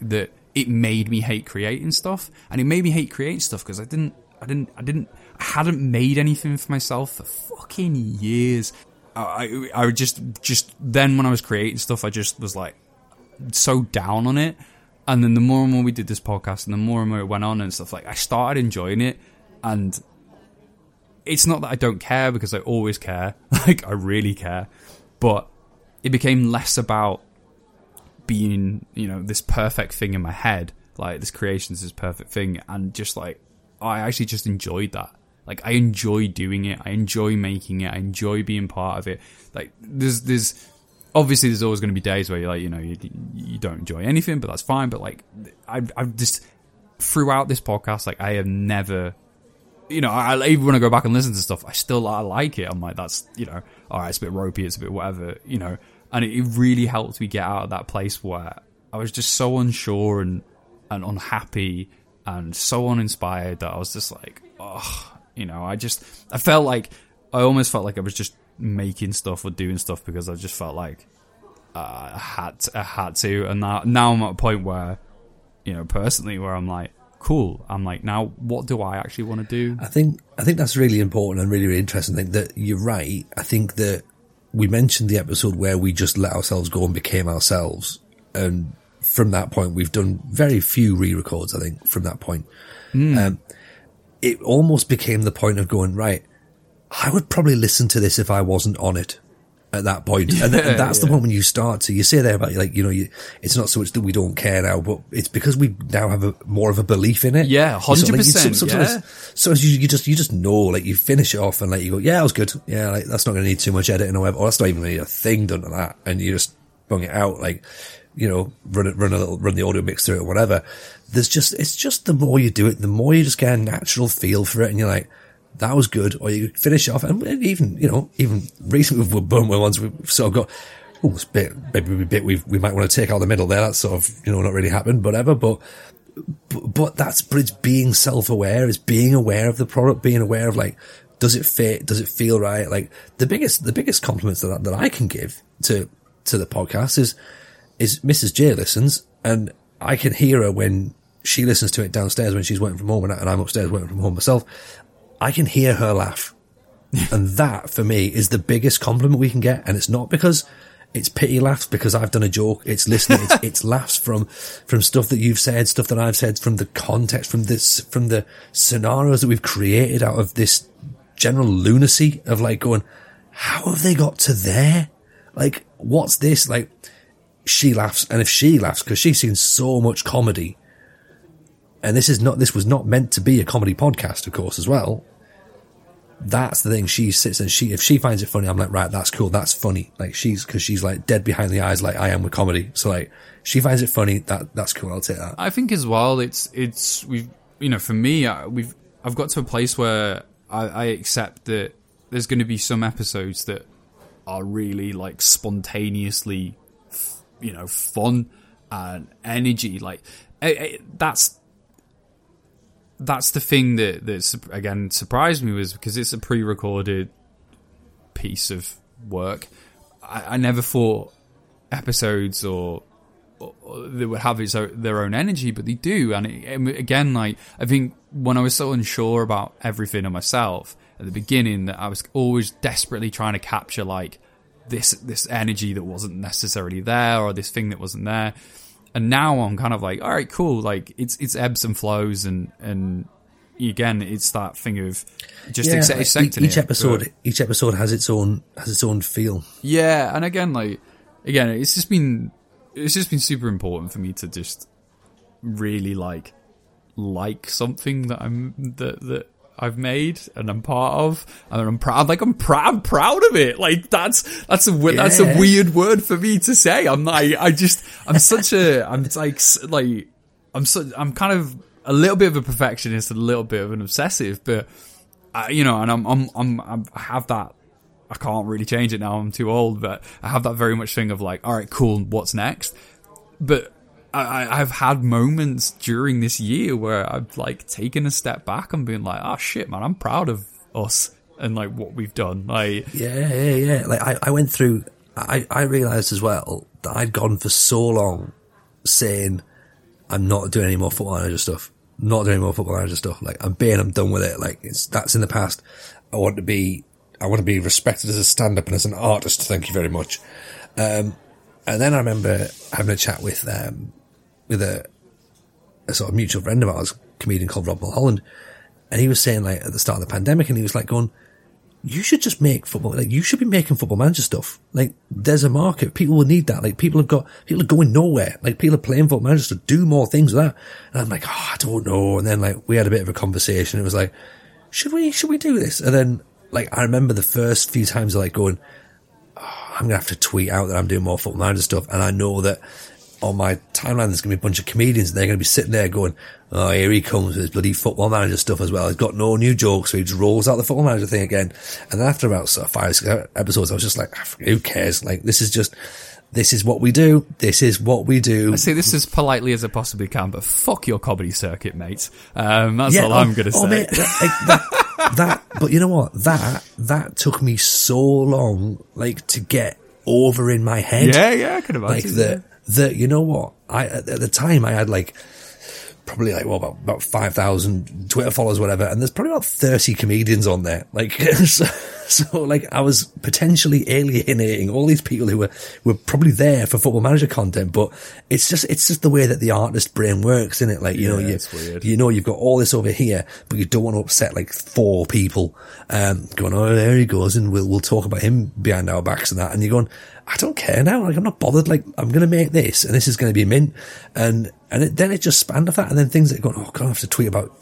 that it made me hate creating stuff, and it made me hate creating stuff because I didn't I didn't I didn't I hadn't made anything for myself for fucking years. I I, I just just then when I was creating stuff, I just was like so down on it. And then the more and more we did this podcast and the more and more it went on and stuff, like I started enjoying it. And it's not that I don't care because I always care. Like I really care. But it became less about being, you know, this perfect thing in my head. Like this creation is this perfect thing. And just like, I actually just enjoyed that. Like I enjoy doing it. I enjoy making it. I enjoy being part of it. Like there's, there's, obviously there's always going to be days where you're like you know you, you don't enjoy anything but that's fine but like I've, I've just throughout this podcast like I have never you know I, even when I go back and listen to stuff I still I like it. I'm like that's you know all right it's a bit ropey it's a bit whatever you know? And it, it really helped me get out of that place where I was just so unsure and and unhappy and so uninspired that I was just like oh you know? I just I felt like I almost felt like I was just making stuff or doing stuff because I just felt like uh, I had to, I had to, and now now I'm at a point where, you know, personally, where I'm like, cool. I'm like, now what do I actually want to do? I think I think that's really important and really really interesting. thing that you're right. I think that we mentioned the episode where we just let ourselves go and became ourselves, and from that point we've done very few re-records. I think from that point, um, it almost became the point of going right. I would probably listen to this if I wasn't on it at that point. And, th- and that's the Yeah. point when you start to, you say there about like, you know, you, it's not so much that we don't care now, but it's because we now have a more of a belief in it. Yeah, You sort of, like, you 100%, sometimes- yeah. Sometimes you, you just, you just know, like you finish it off and like you go, yeah, that was good. Yeah, like that's not going to need too much editing or whatever. Or that's not even need a thing done to that. And you just bung it out like, you know, run it, run a little, run the audio mix through it or whatever. There's just, it's just the more you do it, the more you just get a natural feel for it and you're like, that was good, or you finish off, and even you know, even recently with Burnwell ones, we've sort of got, oh, bit maybe a bit we we might want to take out the middle there. That's sort of you know not really happened. But but, but that's but it's being self aware, it's being aware of the product, being aware of like, does it fit, does it feel right? Like the biggest the biggest compliments that that I can give to to the podcast is is Mrs. J listens, and I can hear her when she listens to it downstairs when she's working from home, and I- and I'm upstairs working from home myself. I can hear her laugh. and that for me is the biggest compliment we can get. And it's not because it's pity laughs because I've done a joke. It's listening. It's, it's laughs from, from stuff that you've said, stuff that I've said, from the context, from this, from the scenarios that we've created out of this general lunacy of like going, how have they got to there? Like, what's this? Like, she laughs. And if she laughs, because she's seen so much comedy, and this is not, this was not meant to be a comedy podcast, of course, as well that's the thing. She sits and she, if she finds it funny, I'm like, right, that's cool. That's funny. Like she's, cause she's like dead behind the eyes, like I am with comedy. So like, she finds it funny. That, that's cool. I'll take that. I think as well, it's it's we've you know for me, I, we've I've got to a place where I, I accept that there's going to be some episodes that are really like spontaneously, you know, fun and energy. Like eh, eh, that's that's the thing that that again surprised me was because it's a pre-recorded piece of work. I, I never thought episodes or, or, or they would have its own, their own energy, but they do. And it, again, like I think when I was so unsure about everything and myself at the beginning, that I was always desperately trying to capture like this this energy that wasn't necessarily there or this thing that wasn't there. And now I'm kind of like, all right, cool. Like it's it's ebbs and flows, and and again, it's that thing of just like, accepting each it, episode each episode has its own has its own feel. yeah, and again, like again, it's just been it's just been super important for me to just really like like something that I'm that that I've made and I'm part of, and I'm proud. Like I'm proud, I'm proud of it. Like that's that's a we- that's a weird word for me to say. I'm like I just I'm such a I'm like like I'm so I'm kind of a little bit of a perfectionist and a little bit of an obsessive, but I, you know, and I'm I'm I'm, I'm I have that I can't really change it now. I'm too old, but I have that very much thing of like, all right, cool. What's next? But I, I've had moments during this year where I've like taken a step back and been like, oh shit, man, I'm proud of us and like what we've done. Like, Yeah, yeah, yeah. Like I, I went through. I, I realized as well that I'd gone for so long saying I'm not doing any more football manager stuff. Not doing any more football manager stuff. Like I'm being, I'm done with it. Like it's that's in the past. I want to be. I want to be respected as a stand-up and as an artist. Thank you very much. Um, and then I remember having a chat with um, with a, a sort of mutual friend of ours, comedian called Rob Mulholland, and he was saying like at the start of the pandemic, and he was like going, you should just make football. Like you should be making football manager stuff. Like there's a market. People will need that. Like people have got people are going nowhere. Like people are playing football managers to do more things with that. And I'm like, oh, I don't know. And then like we had a bit of a conversation. It was like, should we should we do this? And then like I remember the first few times of like going, oh, I'm gonna have to tweet out that I'm doing more football manager stuff. And I know that on my timeline there's gonna be a bunch of comedians and they're gonna be sitting there going, Oh, here he comes with his bloody football manager stuff as well. He's got no new jokes, so he just rolls out the football manager thing again. And then after about sort of five, six episodes, I was just like, "Ah, who cares? Like, this is just, this is what we do. This is what we do. I say this as politely as I possibly can, but fuck your comedy circuit, mate. Um, that's all oh, I'm going to oh, say. mate, that, like, that, that, but you know what? That, that took me so long, like, to get over in my head. yeah, yeah, I can like imagine. the the you know what? I at the time I had like probably like well about about five thousand Twitter followers whatever and there's probably about thirty comedians on there like so, so like I was potentially alienating all these people who were were probably there for football manager content but it's just it's just the way that the artist brain works isn't it like you know you, you know, you've got all this over here but you don't want to upset like four people um going oh there he goes and we'll we'll talk about him behind our backs and that and you're going I don't care now. Like I'm not bothered. Like I'm going to make this, and this is going to be mint, and and it, then it just spanned off that, and then things that go, oh god, I have to tweet about.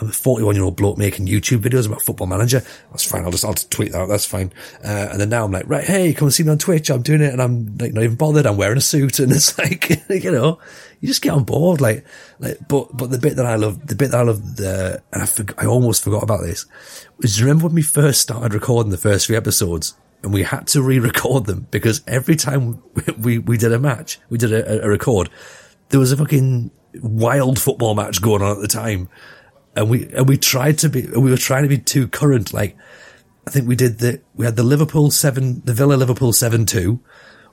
I'm a 41 year old bloke making YouTube videos about Football Manager. That's fine. I'll just I'll just tweet that. That's fine. Uh, and then now I'm like, right, hey, come and see me on Twitch. I'm doing it, and I'm like not even bothered. I'm wearing a suit, and it's like you know, you just get on board. Like like, but but the bit that I love, the bit that I love, the and I I almost forgot about this. Was remember when we first started recording the first three episodes? and we had to re-record them because every time we, we did a match, we did a, a record, there was a fucking wild football match going on at the time. And we, and we tried to be, we were trying to be too current. Like, I think we did the, we had the Liverpool seven, the Villa Liverpool seven two.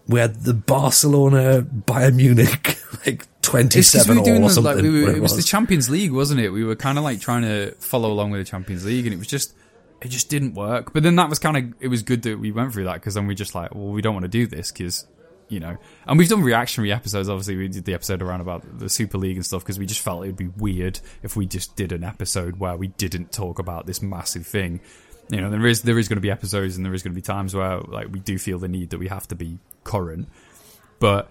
We had the Barcelona Bayern Munich, like 27 we or something. like, we were, whatever it was the Champions League, wasn't it? We were kind of like trying to follow along with the Champions League, and it was just it just didn't work. But then that was kind of it was good that we went through that because then we just like, well, we don't want to do this because you know, and we've done reactionary episodes. Obviously, we did the episode around about the Super League and stuff because we just felt it'd be weird if we just did an episode where we didn't talk about this massive thing. You know, there is there is going to be episodes and there is going to be times where like we do feel the need that we have to be current, but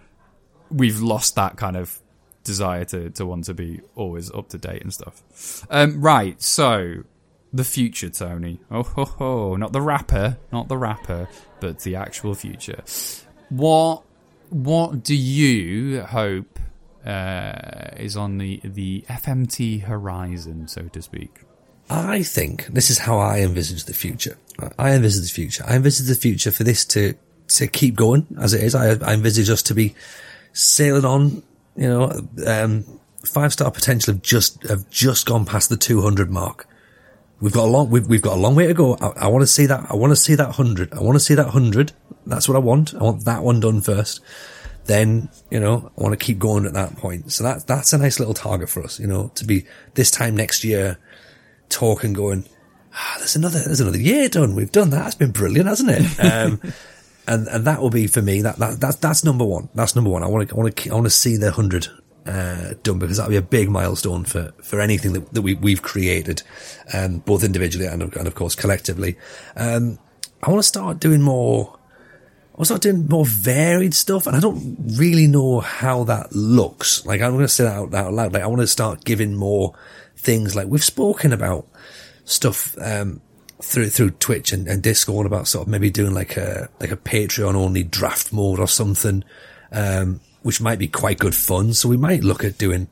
we've lost that kind of desire to, to want to be always up to date and stuff. Um, right, so the future, Tony. Oh ho ho! Not the rapper, not the rapper, but the actual future. What what do you hope uh, is on the the FMT horizon, so to speak? I think this is how I envisage the future. I envisage the future. I envisage the future for this to to keep going as it is. I, I envisage us to be sailing on. You know, um, five star potential have just have just gone past the two hundred mark. We've got a long we've, we've got a long way to go. I, I want to see that. I want to see that hundred. I want to see that hundred. That's what I want. I want that one done first. Then you know I want to keep going at that point. So that that's a nice little target for us. You know, to be this time next year talking, going, ah, there's another, there's another year done. We've done that. It's been brilliant, hasn't it? Um, and, and that will be for me, that, that, that, that's number one. That's number one. I want to, I want to, I want to see the hundred, uh, done because that'll be a big milestone for, for anything that, that we, we've created, um, both individually and, and of course collectively. Um, I want to start doing more, I want to start doing more varied stuff, and I don't really know how that looks. Like I'm going to say that out, out loud. Like I want to start giving more things. Like we've spoken about stuff um, through through Twitch and, and, Discord about sort of maybe doing like a like a Patreon only draft mode or something, um, which might be quite good fun. So we might look at doing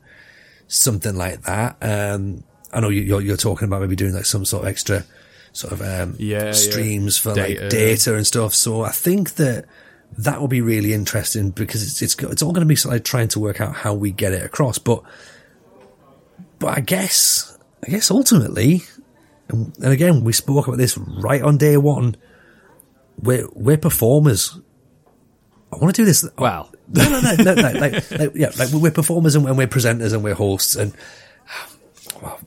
something like that. Um, I know you're, you're talking about maybe doing like some sort of extra sort of um, yeah, streams yeah. for data. like data and stuff. So I think that that will be really interesting because it's it's it's all going to be sort of like trying to work out how we get it across. But but I guess I guess ultimately, and again we spoke about this right on day one. We're we're performers. I want to do this. Well, no, no, no, no, no like, like, yeah, like we're performers and, we're presenters and we're hosts and. Well,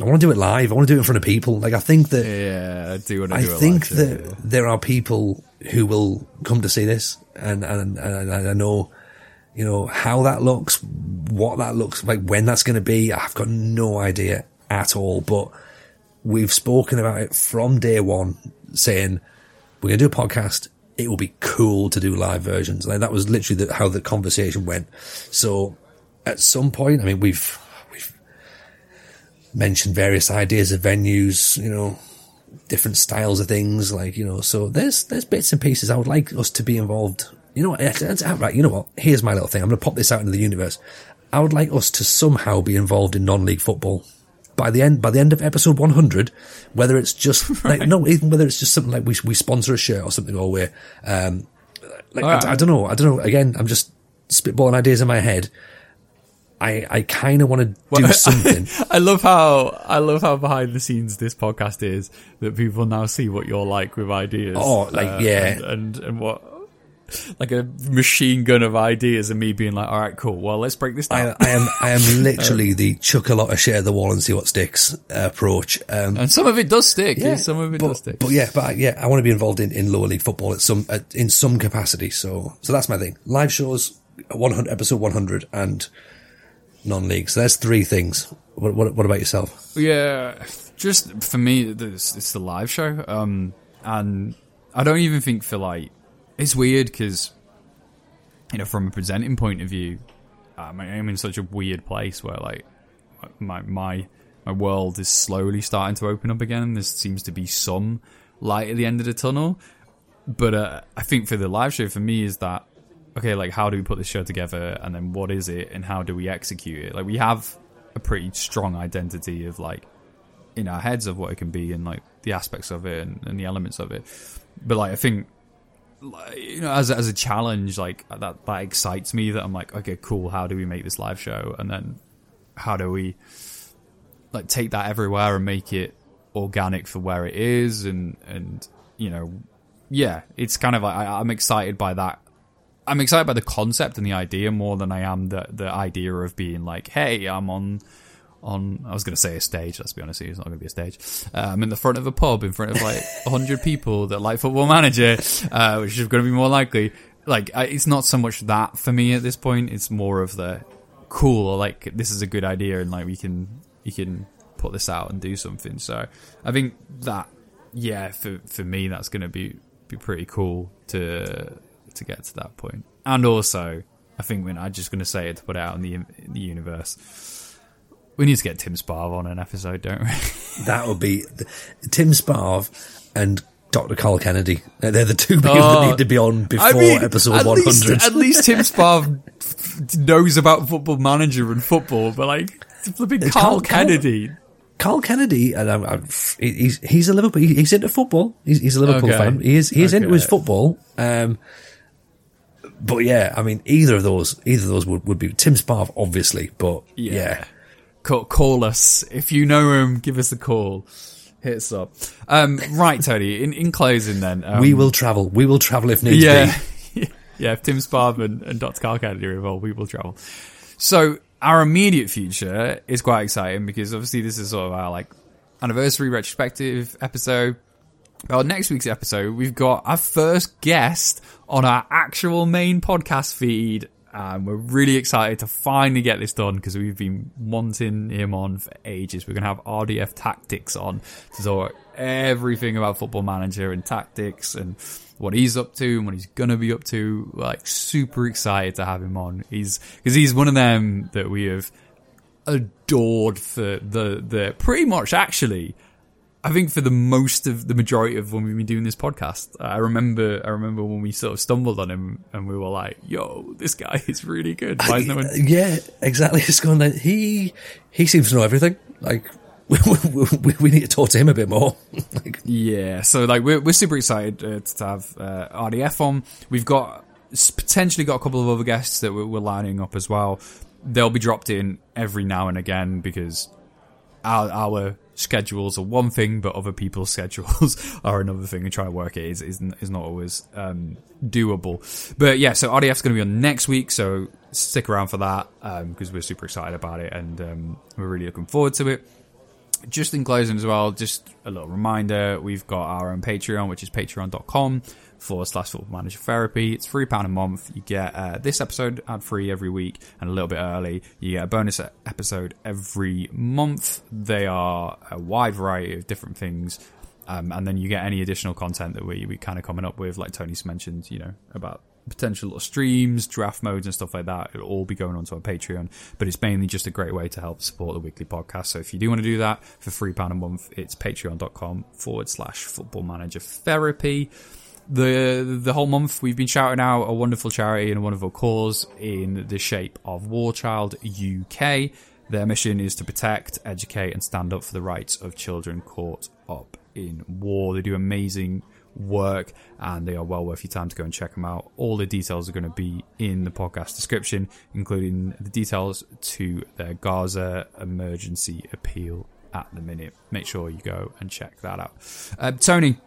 I want to do it live. I want to do it in front of people. Like I think that. Yeah, I do want to I do it think live, that yeah. there are people who will come to see this, and and, and I know, you know, how that looks, what that looks like, when that's going to be. I've got no idea at all. But we've spoken about it from day one, saying we're going to do a podcast. It will be cool to do live versions. Like that was literally the, how the conversation went. So at some point, I mean, we've mentioned various ideas of venues, you know, different styles of things, like, you know, so there's, there's bits and pieces I would like us to be involved. You know what? Outright. Ah, you know what? Here's my little thing. I'm going to pop this out into the universe. I would like us to somehow be involved in non-league football by the end, by the end of episode 100, whether it's just right. like, no, even whether it's just something like we, we sponsor a shirt or something or we're, um, like, I, I don't know. I don't know. Again, I'm just spitballing ideas in my head. I, I kind of want to do something. I love how I love how behind the scenes this podcast is that people now see what you're like with ideas. Oh, like, yeah. and, and and what like a machine gun of ideas, and me being like, all right, cool. Well, let's break this down. I, I am I am literally the chuck a lot of shit at the wall and see what sticks uh, approach. Um, and some of it does stick. yeah, some of it but, does stick. But yeah, but I- yeah, I want to be involved in, in lower league football at some at, in some capacity. So so that's my thing. Live shows, one hundred episode one hundred, and non league. So there's three things. What, what what about yourself? Yeah, just for me, it's, it's the live show, um, and I don't even think for like it's weird because you know from a presenting point of view, um, I'm in such a weird place where like my my my world is slowly starting to open up again. There seems to be some light at the end of the tunnel, but uh, I think for the live show for me is that okay, like how do we put this show together, and then what is it, and how do we execute it? Like we have a pretty strong identity of like in our heads of what it can be and like the aspects of it and, and the elements of it. But like I think you know as as a challenge like that that excites me that I'm like okay cool how do we make this live show? And then how do we like take that everywhere and make it organic for where it is? And and you know yeah it's kind of like I, I'm excited by that. I'm excited by the concept and the idea more than I am the the idea of being like, hey, I'm on on. I was going to say a stage. Let's be honest, it's not going to be a stage. I'm in the front of a pub in front of like hundred people that like Football Manager, uh, which is going to be more likely. Like, I, it's not so much that for me at this point. It's more of the cool. Or like, this is a good idea, and like we can you can put this out and do something. So I think that yeah, for for me, that's going to be be pretty cool to to get to that point. And also, I think when I'm just going to say it to put it out in the in the universe, we need to get Tim Sparv on an episode, don't we? That would be Tim Sparv and Dr. Carl Kennedy. They're the two people Oh, that need to be on before I mean, episode 100. Least, at least Tim Sparv knows about Football Manager and football, but like flipping Carl Carl- Carl- Kennedy. Carl Kennedy, and I'm, I'm, he's he's a Liverpool. He's into football. He's, he's a Liverpool Okay. fan. He is he is into his football. Um, but yeah, I mean, either of those, either of those would, would be Tim Sparv, obviously. But yeah, Call, call us if you know him. Give us a call. Hit us up. Um, right, Tony. In in closing, then um, we will travel. We will travel if needs yeah, be. yeah. If Tim Sparv and, and Dr. Carl Kennedy are involved, we will travel. So our immediate future is quite exciting because obviously this is sort of our like anniversary retrospective episode. Well, next week's episode, we've got our first guest on our actual main podcast feed. And we're really excited to finally get this done because we've been wanting him on for ages. We're going to have RDF Tactics on to talk everything about Football Manager and tactics and what he's up to and what he's going to be up to. Like, super excited to have him on. He's, because he's one of them that we have adored for the, the, pretty much actually, I think for the most of the majority of when we've been doing this podcast, I remember I remember when we sort of stumbled on him and we were like, "Yo, this guy is really good." Why is no one? Yeah, exactly. It's going like he he seems to know everything. Like we, we, we need to talk to him a bit more. like, Yeah, so like we're we're super excited uh, to have uh, RDF on. We've got potentially got a couple of other guests that we're, we're lining up as well. They'll be dropped in every now and again because our our schedules are one thing, but other people's schedules are another thing, and trying to work it is is, is not always um, doable. But yeah, so RDF's going to be on next week, so stick around for that because we're super excited about it and um, we're really looking forward to it. Just in closing as well, just a little reminder, we've got our own Patreon, which is patreon.com forward slash football manager therapy. It's £3 a month. You get uh, this episode ad free every week and a little bit early. You get a bonus episode every month. They are a wide variety of different things. Um, and then you get any additional content that we, we kind of coming up with, like Tony's mentioned, you know, about potential streams, draft modes, and stuff like that. It'll all be going onto our Patreon, but it's mainly just a great way to help support the weekly podcast. So if you do want to do that for £3 a month, it's patreon.com forward slash football manager therapy. The the whole month we've been shouting out a wonderful charity and a wonderful cause in the shape of War Child UK. Their mission is to protect, educate, and stand up for the rights of children caught up in war. They do amazing work and they are well worth your time to go and check them out. All the details are going to be in the podcast description, including the details to their Gaza emergency appeal at the minute. Make sure you go and check that out. Uh, Tony,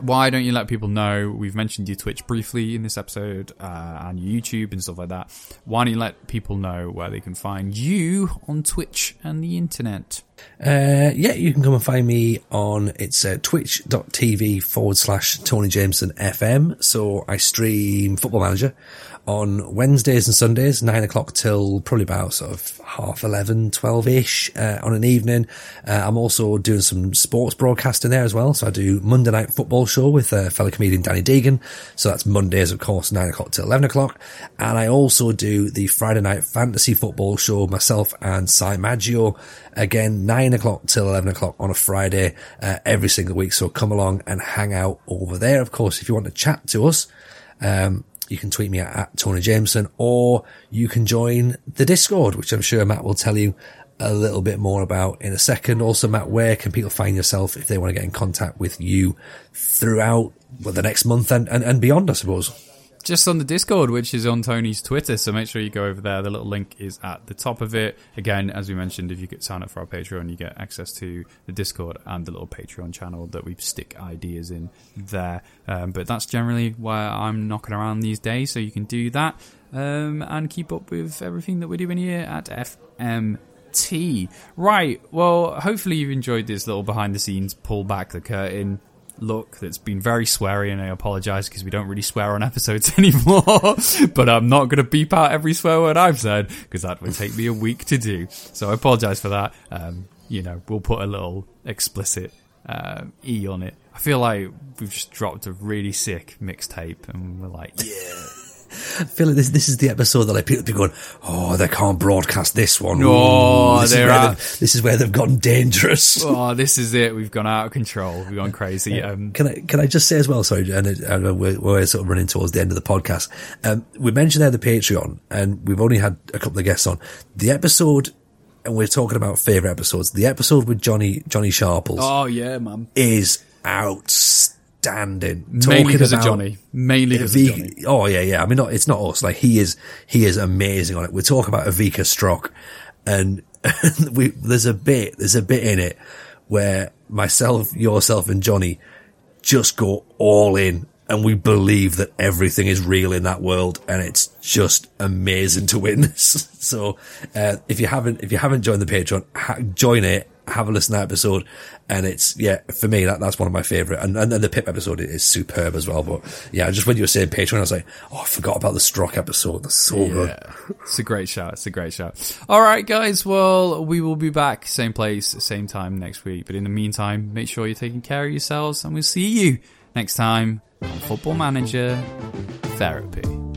why don't you let people know? We've mentioned your Twitch briefly in this episode uh, and YouTube and stuff like that. Why don't you let people know where they can find you on Twitch and the internet? Uh, yeah, you can come and find me on it's uh, twitch.tv forward slash Tony Jameson FM. So I stream Football Manager on Wednesdays and Sundays, nine o'clock till probably about sort of half 11, 12 ish, uh, on an evening. Uh, I'm also doing some sports broadcasting there as well. So I do Monday night football show with uh, fellow comedian Danny Deegan. So that's Mondays, of course, nine o'clock till 11 o'clock. And I also do the Friday night fantasy football show, myself and Cy Maggio. Again, nine o'clock till 11 o'clock on a Friday, uh, every single week. So come along and hang out over there. Of course, if you want to chat to us, um, you can tweet me at, at Tony Jameson or you can join the Discord, which I'm sure Matt will tell you a little bit more about in a second. Also, Matt, where can people find yourself if they want to get in contact with you throughout well, the next month and, and, and beyond, I suppose? Just on the Discord, which is on Tony's Twitter. So make sure you go over there. The little link is at the top of it. Again, as we mentioned, if you get sign up for our Patreon, you get access to the Discord and the little Patreon channel that we stick ideas in there. Um, but that's generally where I'm knocking around these days. So you can do that um, and keep up with everything that we're doing here at FM FMT. Right. Well, hopefully you've enjoyed this little behind the scenes pull back the curtain look that's been very sweary and I apologize because we don't really swear on episodes anymore. But I'm not going to beep out every swear word I've said because that would take me a week to do. So I apologize for that. Um, you know we'll put a little explicit uh, E on it. I feel like we've just dropped a really sick mixtape and we're like yeah feel like this this is the episode that like people be going, oh, they can't broadcast this one. Oh, Ooh, this, is they're where they've- this is where they've gotten dangerous. oh this is it we've gone out of control we've gone crazy um, Can I can I just say as well? Sorry, and it- I we're, we're sort of running towards the end of the podcast. Um, we mentioned there the Patreon, and we've only had a couple of guests on. The episode and we're talking about favorite episodes. The episode with Johnny Johnny Sharples Oh yeah, man. is outstanding. Mainly Talking because of Johnny. Mainly because of Johnny. Oh yeah, yeah. I mean, not, it's not us. Like he is, he is amazing on it. We're talking about Avika Strock, and we there's a bit, there's a bit in it where myself, yourself, and Johnny just go all in, and we believe that everything is real in that world, and it's just amazing to witness. so, uh, if you haven't, if you haven't joined the Patreon, ha- join it. Have a listen to that episode, and it's yeah for me that that's one of my favorite, and and then the Pip episode is superb as well. But yeah, just when you were saying Patreon, I was like, oh, I forgot about the Strock episode. That's so good. Yeah, it's a great shout. It's a great shout. All right, guys. Well, we will be back same place, same time next week. But in the meantime, make sure you're taking care of yourselves, and we'll see you next time on Football Manager Therapy.